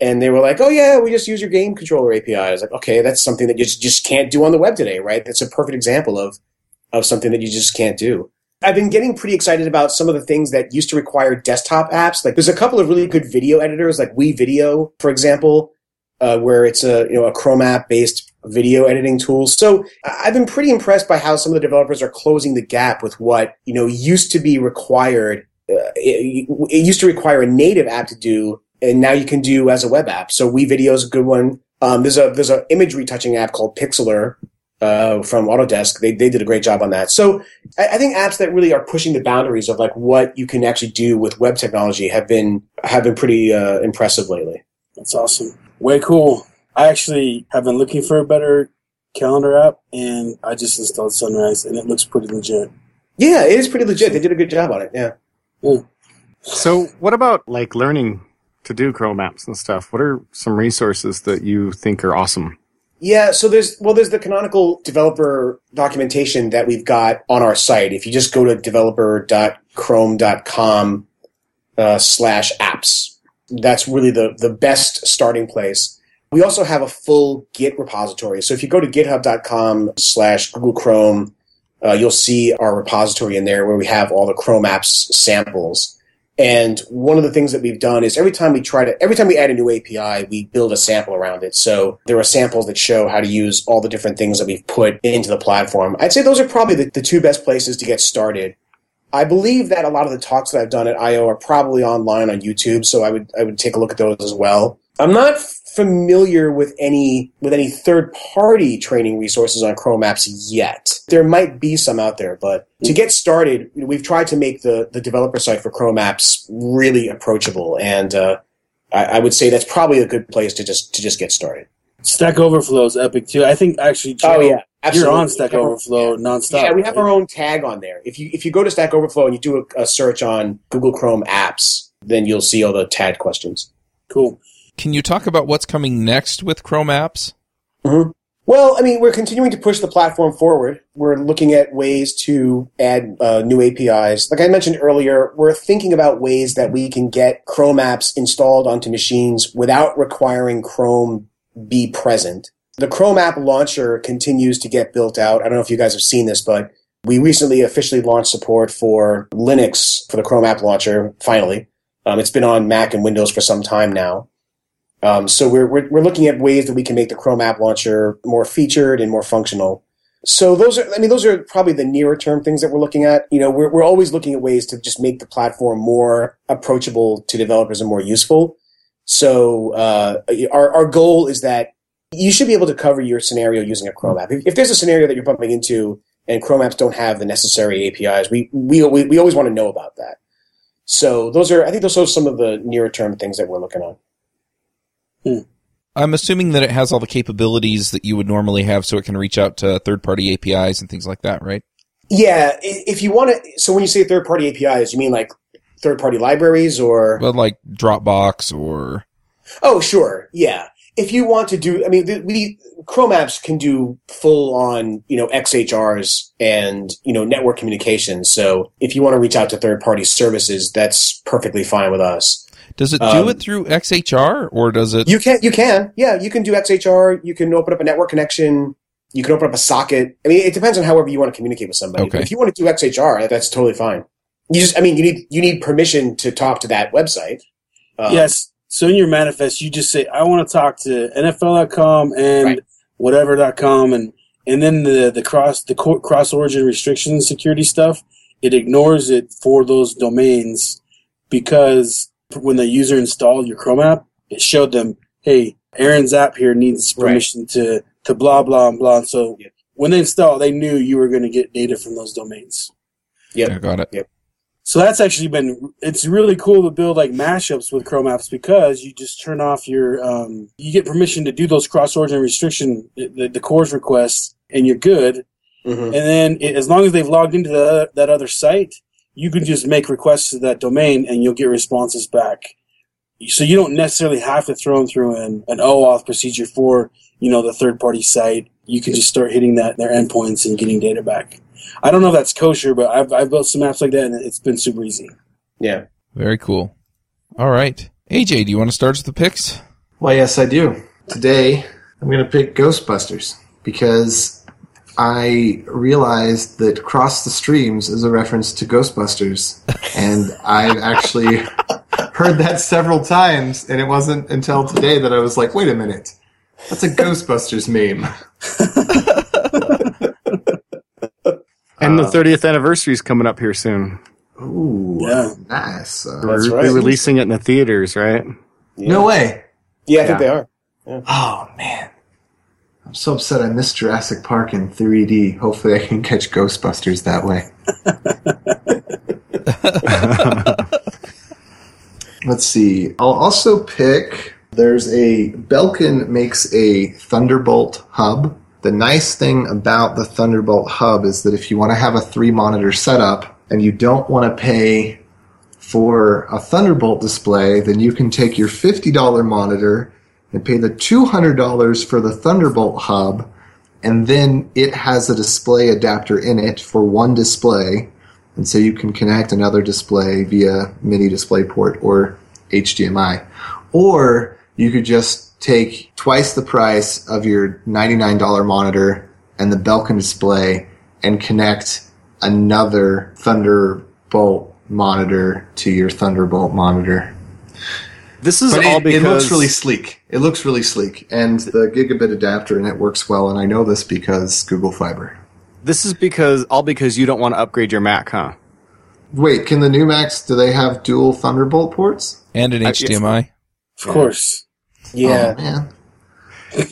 And they were like, oh yeah, we just use your game controller API. I was like, okay, that's something that you just, just can't do on the web today, right? That's a perfect example of of something that you just can't do. I've been getting pretty excited about some of the things that used to require desktop apps. Like there's a couple of really good video editors, like WeVideo, for example, uh, where it's a you know a Chrome app based video editing tools. So I've been pretty impressed by how some of the developers are closing the gap with what you know used to be required. Uh, it, it used to require a native app to do, and now you can do as a web app. So WeVideo is a good one. Um, there's a there's an image retouching app called Pixlr uh, from Autodesk. They they did a great job on that. So I, I think apps that really are pushing the boundaries of like what you can actually do with web technology have been have been pretty uh, impressive lately. That's awesome. Way cool. I actually have been looking for a better calendar app, and I just installed Sunrise, and it looks pretty legit. Yeah, it is pretty legit. They did a good job on it. Yeah. So, what about like learning to do Chrome apps and stuff? What are some resources that you think are awesome? Yeah, so there's well, there's the canonical developer documentation that we've got on our site. If you just go to developer.chrome.com, uh, slash apps. That's really the, the best starting place. We also have a full Git repository. So if you go to github.com slash Google Chrome, uh, you'll see our repository in there where we have all the Chrome apps samples. And one of the things that we've done is every time we try to, every time we add a new API, we build a sample around it. So there are samples that show how to use all the different things that we've put into the platform. I'd say those are probably the, the two best places to get started. I believe that a lot of the talks that I've done at IO are probably online on YouTube, so I would I would take a look at those as well. I'm not familiar with any with any third party training resources on Chrome apps yet. There might be some out there, but to get started, we've tried to make the the developer site for Chrome apps really approachable, and uh, I, I would say that's probably a good place to just to just get started. Stack Overflow is epic too. I think actually, Joe, Oh, yeah, you're on absolutely. Stack Yeah. Overflow nonstop. Yeah, we have right? our own tag on there. If you if you go to Stack Overflow and you do a, a search on Google Chrome apps, then you'll see all the tagged questions. Cool. Can you talk about what's coming next with Chrome apps? Well, I mean, we're continuing to push the platform forward. We're looking at ways to add uh, new APIs. Like I mentioned earlier, we're thinking about ways that we can get Chrome apps installed onto machines without requiring Chrome be present. The Chrome app launcher continues to get built out. I don't know if you guys have seen this, but we recently officially launched support for Linux for the Chrome app launcher, finally. Um, it's been on Mac and Windows for some time now. Um, so we're, we're we're looking at ways that we can make the Chrome app launcher more featured and more functional. So those are, I mean, those are probably the nearer term things that we're looking at. You know, we're we're always looking at ways to just make the platform more approachable to developers and more useful. So uh, our our goal is that you should be able to cover your scenario using a Chrome app. If, if there's a scenario that you're bumping into and Chrome apps don't have the necessary APIs, we we we, we always want to know about that. So those are, I think, those are some of the nearer term things that we're looking on. I'm assuming that it has all the capabilities that you would normally have so it can reach out to third party APIs and things like that, right? Yeah, if you want to. So when you say third party APIs, you mean like third party libraries or? Well, like Dropbox or. Oh, sure. Yeah. If you want to do, I mean, the, we Chrome apps can do full on, you know, XHRs and you know network communications. So if you want to reach out to third party services, that's perfectly fine with us. Does it do Um, it through XHR or does it? You can, you can, yeah, you can do XHR. You can open up a network connection. You can open up a socket. I mean, it depends on however you want to communicate with somebody. Okay. If you want to do XHR, that's totally fine. You just, I mean, you need you need permission to talk to that website. Um, yes. So in your manifest, you just say, I want to talk to NFL.com and Right. whatever.com and and then the the cross the co- cross origin restriction security stuff, it ignores it for those domains because when the user installed your Chrome app, it showed them, hey, Aaron's app here needs Right. permission to to blah blah and blah. So Yep. when they install, they knew you were going to get data from those domains. Yep. I got it. Yep. So that's actually been it's really cool to build like mashups with Chrome apps because you just turn off your um, you get permission to do those cross origin restriction the, the CORS requests and you're good. mhm. And then it, as long as they've logged into the, that other site, you can just make requests to that domain and you'll get responses back. So you don't necessarily have to throw them through an, an OAuth procedure for you know the third party site. You can just start hitting that their endpoints and getting data back. I don't know if that's kosher, but I've, I've built some apps like that and it's been super easy. Yeah. Very cool. All right. AJ, do you want to start with the picks? Well, yes, I do. Today, I'm going to pick Ghostbusters because I realized that Cross the Streams is a reference to Ghostbusters. and I've actually [laughs] heard that several times, and it wasn't until today that I was like, wait a minute. That's a Ghostbusters meme. [laughs] And the Uh, 30th anniversary is coming up here soon. Ooh, Yeah. nice. Uh, That's We're right. releasing it in the theaters, right? No way. Yeah, I think they are. Oh, man. I'm so upset I missed Jurassic Park in 3D. Hopefully I can catch Ghostbusters that way. [laughs] Let's see. I'll also pick. There's a Belkin makes a Thunderbolt hub. The nice thing about the Thunderbolt hub is that if you want to have a three monitor setup and you don't want to pay for a Thunderbolt display, then you can take your $50 monitor and pay the $200 for the Thunderbolt hub, and then it has a display adapter in it for one display. And so you can connect another display via mini display port or HDMI. Or you could just take twice the price of your $99 monitor and the Belkin display and connect another Thunderbolt monitor to your Thunderbolt monitor. This is But all it, because it looks really sleek. It looks really sleek. And the gigabit adapter in it works well, and I know this because Google Fiber. this is because all because you don't want to upgrade your Mac, huh? Wait, can the new Macs, do they have dual Thunderbolt ports? And an Uh. HDMI. Of course. Yeah. Oh, man.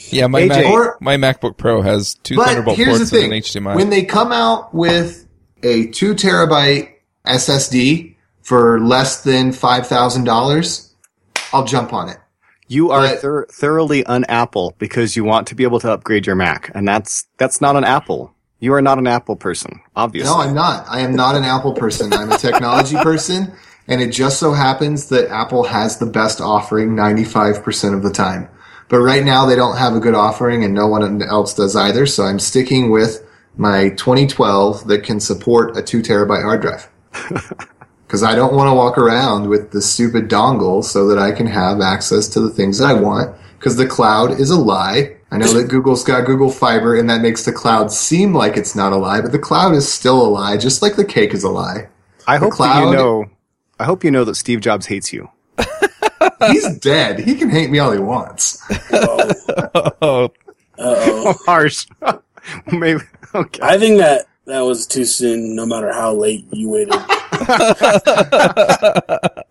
Yeah, my AJ. Mac, Or- my MacBook Pro has two But Thunderbolt here's the ports thing: and an HDMI. when they come out with a two terabyte SSD for less than five thousand dollars, I'll jump on it. You are But- thor- thoroughly un-Apple because you want to be able to upgrade your Mac, and that's that's not an Apple. You are not an Apple person, obviously. No, I'm not. I am not an Apple person. I'm a technology [laughs] person, and it just so happens that Apple has the best offering ninety five percent of the time. But right now, they don't have a good offering, and no one else does either. So I'm sticking with my 2012 that can support a two terabyte hard drive. [laughs] Because I don't want to walk around with the stupid dongle so that I can have access to the things that I want. Because the cloud is a lie. I know that Google's got Google Fiber, and that makes the cloud seem like it's not a lie, but the cloud is still a lie, just like the cake is a lie. I hope that cloud- you know. I hope you know that Steve Jobs hates you. [laughs] He's dead. He can hate me all he wants. oh, Uh-oh. [laughs] Harsh. [laughs] Maybe. Okay. I think that that was too soon, no matter how late you waited. [laughs]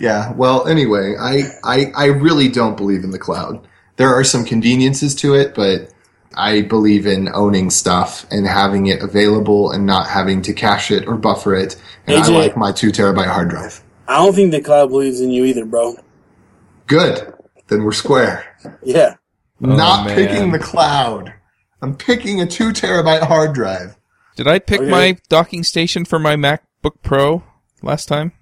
Yeah. Well, anyway, I, I, I really don't believe in the cloud. There are some conveniences to it, but I believe in owning stuff and having it available and not having to cache it or buffer it. And AJ. I like my two terabyte hard drive. I don't think the cloud believes in you either, bro. Good. Then we're square. Yeah. Oh, not man. picking the cloud. I'm picking a two terabyte hard drive. did I pick Okay. my docking station for my MacBook Pro last time?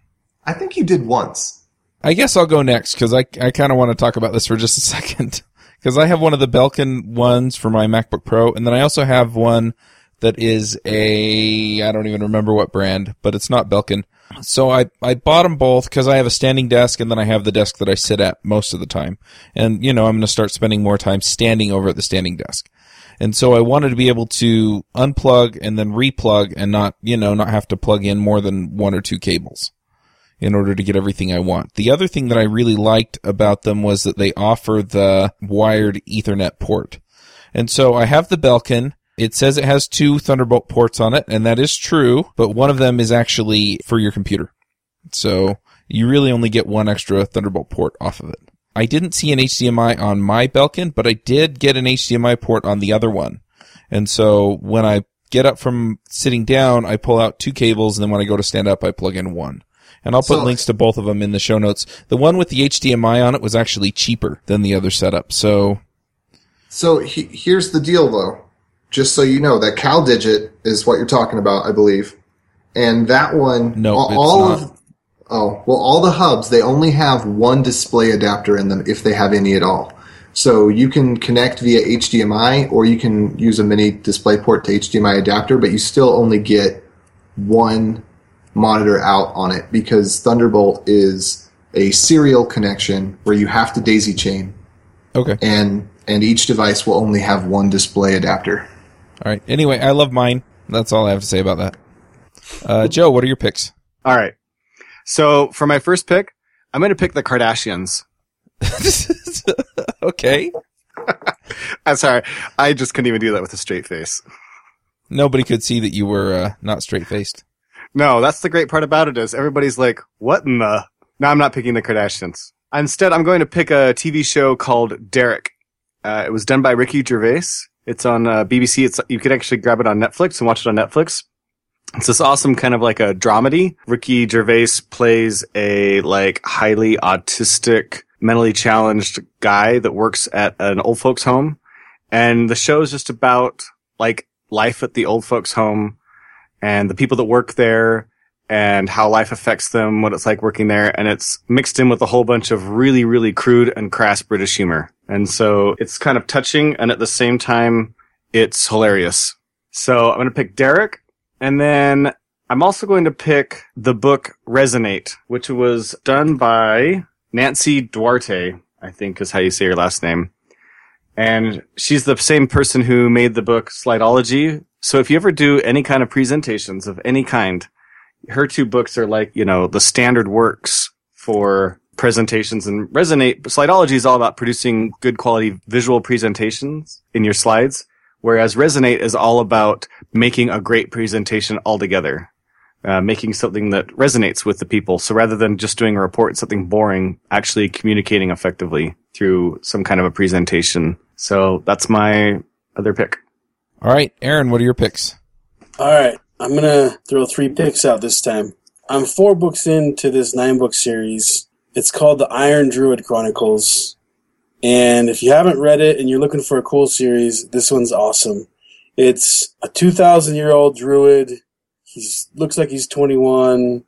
I think you did once. I guess I'll go next because I, I kind of want to talk about this for just a [laughs] second. Because I have one of the Belkin ones for my MacBook Pro, and then I also have one that is a I don't even remember what brand, but it's not Belkin. So I I bought them both because I have a standing desk, and then I have the desk that I sit at most of the time. And you know I'm going to start spending more time standing over at the standing desk. And so I wanted to be able to unplug and then replug and not, you know, not have to plug in more than one or two cables in order to get everything I want. The other thing that I really liked about them was that they offer the wired Ethernet port. And so I have the Belkin. It says it has two Thunderbolt ports on it, and that is true, but one of them is actually for your computer. So you really only get one extra Thunderbolt port off of it. I didn't see an HDMI on my Belkin, but I did get an HDMI port on the other one. And so when I get up from sitting down, I pull out two cables, and then when I go to stand up, I plug in one. And I'll put So- links to both of them in the show notes. The one with the HDMI on it was actually cheaper than the other setup. So So he, here's the deal, though. Just so you know, that CalDigit is what you're talking about, I believe. And that one, No, all, all of, oh, well, all the hubs, they only have one display adapter in them, if they have any at all. So you can connect via HDMI, or you can use a mini display port to HDMI adapter, but you still only get one monitor out on it because Thunderbolt is a serial connection where you have to daisy chain okay, and and each device will only have one display adapter. all right. Anyway, I love mine. That's all I have to say about that. Uh, Joe, what are your picks? All right. So for my first pick, I'm going to pick the Kardashians. [laughs] okay. [laughs] I'm sorry. I just couldn't even do that with a straight face. Nobody could see that you were uh, not straight faced. No, that's the great part about it is everybody's like, what in the? No, I'm not picking the Kardashians. Instead, I'm going to pick a TV show called Derek. Uh, it was done by Ricky Gervais. It's on uh, BBC. It's you could actually grab it on Netflix and watch it on Netflix. It's this awesome kind of like a dramedy. Ricky Gervais plays a like highly autistic, mentally challenged guy that works at an old folks home. And the show is just about like life at the old folks home and the people that work there and how life affects them, what it's like working there. And it's mixed in with a whole bunch of really, really crude and crass British humor. And so it's kind of touching and at the same time, it's hilarious. So I'm going to pick Derek. And then I'm also going to pick the book Resonate, which was done by Nancy Duarte, I think is how you say your last name. And she's the same person who made the book Slideology. So if you ever do any kind of presentations of any kind, her two books are like, you know, the standard works for presentations and Resonate. Slideology is all about producing good quality visual presentations in your slides. Whereas Resonate is all about making a great presentation altogether. Uh, making something that resonates with the people. So rather than just doing a report, something boring, actually communicating effectively through some kind of a presentation. So that's my other pick. All right, Aaron, what are your picks? All right, I'm gonna throw three picks out this time. I'm four books into this nine book series. It's called the Iron Druid Chronicles. And if you haven't read it and you're looking for a cool series, this one's awesome. It's a 2,000 year old druid He looks like he's 21.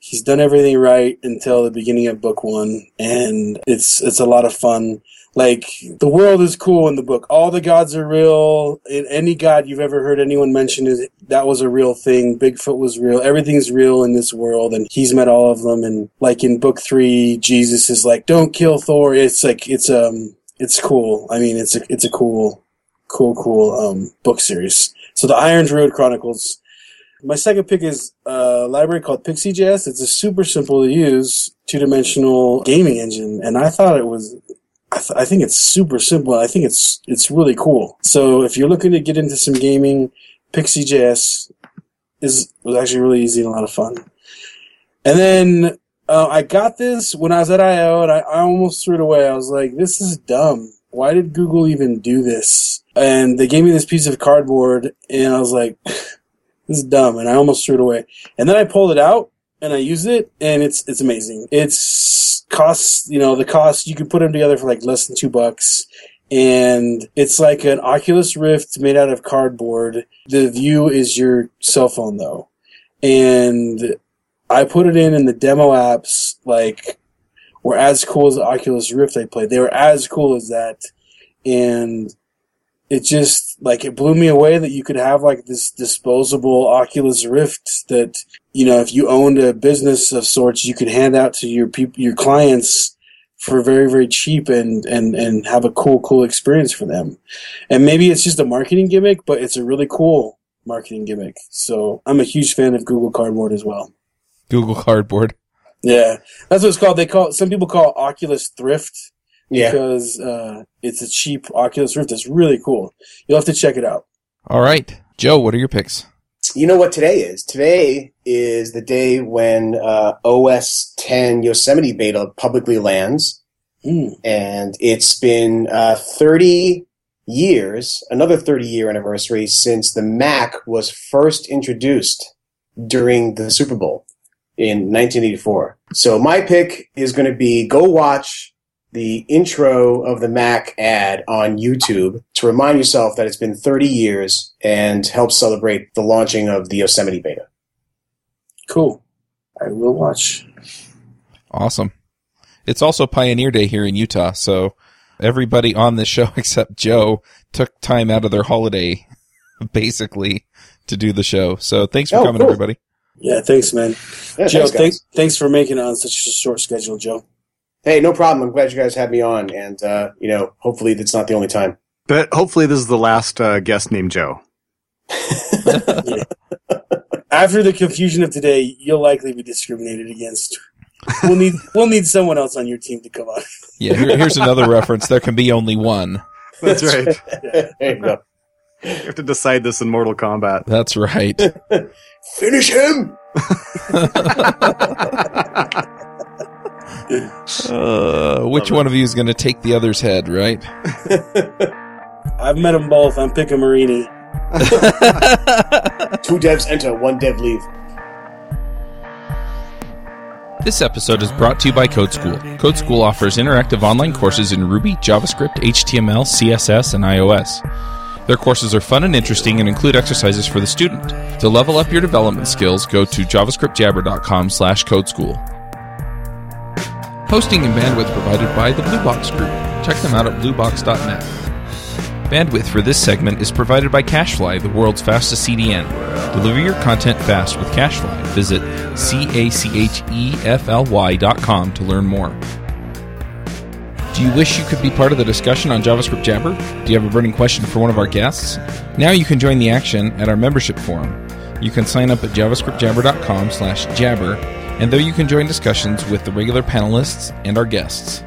He's done everything right until the beginning of book one, and it's it's a lot of fun. Like the world is cool in the book. All the gods are real. Any god you've ever heard anyone mention is that was a real thing. Bigfoot was real. Everything's real in this world, and he's met all of them. And like in book three, Jesus is like, "Don't kill Thor." It's like it's um it's cool. I mean, it's a it's a cool, cool, cool um book series. So the Iron Druid Chronicles. My second pick is a library called Pixi.js. It's a super simple to use two dimensional gaming engine, and I thought it was. I, th- I think it's super simple. I think it's it's really cool. So if you're looking to get into some gaming, Pixi.js is was actually really easy and a lot of fun. And then uh, I got this when I was at I/O, and I, I almost threw it away. I was like, "This is dumb. Why did Google even do this?" And they gave me this piece of cardboard, and I was like. [laughs] This is dumb, and I almost threw it away. And then I pulled it out and I used it, and it's it's amazing. It's costs you know the cost you can put them together for like less than two bucks, and it's like an Oculus Rift made out of cardboard. The view is your cell phone though, and I put it in, and the demo apps like were as cool as the Oculus Rift I played. They were as cool as that, and it just like it blew me away that you could have like this disposable Oculus Rift that you know if you owned a business of sorts you could hand out to your people your clients for very very cheap and and and have a cool cool experience for them. And maybe it's just a marketing gimmick but it's a really cool marketing gimmick. So i'm a huge fan of google cardboard as well. Google Cardboard. yeah. That's what it's called. They call some people call it oculus thrift Yeah. because uh, it's a cheap oculus rift it's really cool you'll have to check it out All right, Joe, what are your picks? You know what today is? Today is the day when uh, OS 10 Yosemite beta publicly lands. Mm. and it's been uh, 30 years, another 30 year anniversary since the Mac was first introduced during the Super Bowl in 1984. So my pick is going to be go watch the intro of the Mac ad on YouTube to remind yourself that it's been 30 years and help celebrate the launching of the Yosemite beta. Cool. I will watch. Awesome. It's also Pioneer Day here in Utah, so everybody on this show [laughs] except Joe took time out of their holiday, [laughs] basically, to do the show. So thanks for Oh, coming, cool. everybody. Yeah, thanks, man. Yeah, Joe, thanks, guys. thanks, thanks for making it on such a short schedule, Joe. Hey, no problem. I'm glad you guys had me on, and uh, you know, hopefully that's not the only time. But hopefully this is the last uh, guest named Joe. [laughs] After the confusion of today, you'll likely be discriminated against. We'll need we'll need someone else on your team to come on. Yeah, here, here's another reference. There can be only one. That's right. [laughs] there you go. You have to decide this in Mortal Kombat. That's right. [laughs] Finish him. Uh, which one of you is going to take the other's head, right? [laughs] I've met them both. I'm picking Marini. [laughs] Two devs enter, one dev leave. This episode is brought to you by Code School. Code School offers interactive online courses in Ruby, JavaScript, HTML, CSS, and iOS. Their courses are fun and interesting and include exercises for the student. To level up your development skills, go to javascriptjabber.com slash codeschool. Hosting and bandwidth provided by the Blue Box Group. Check them out at bluebox.net. Bandwidth for this segment is provided by CacheFly, the world's fastest CDN. Deliver your content fast with CacheFly. Visit com to learn more. Do you wish you could be part of the discussion on JavaScript Jabber? Do you have a burning question for one of our guests? Now you can join the action at our membership forum. You can sign up at javascriptjabber.com slash jabber, and there you can join discussions with the regular panelists and our guests.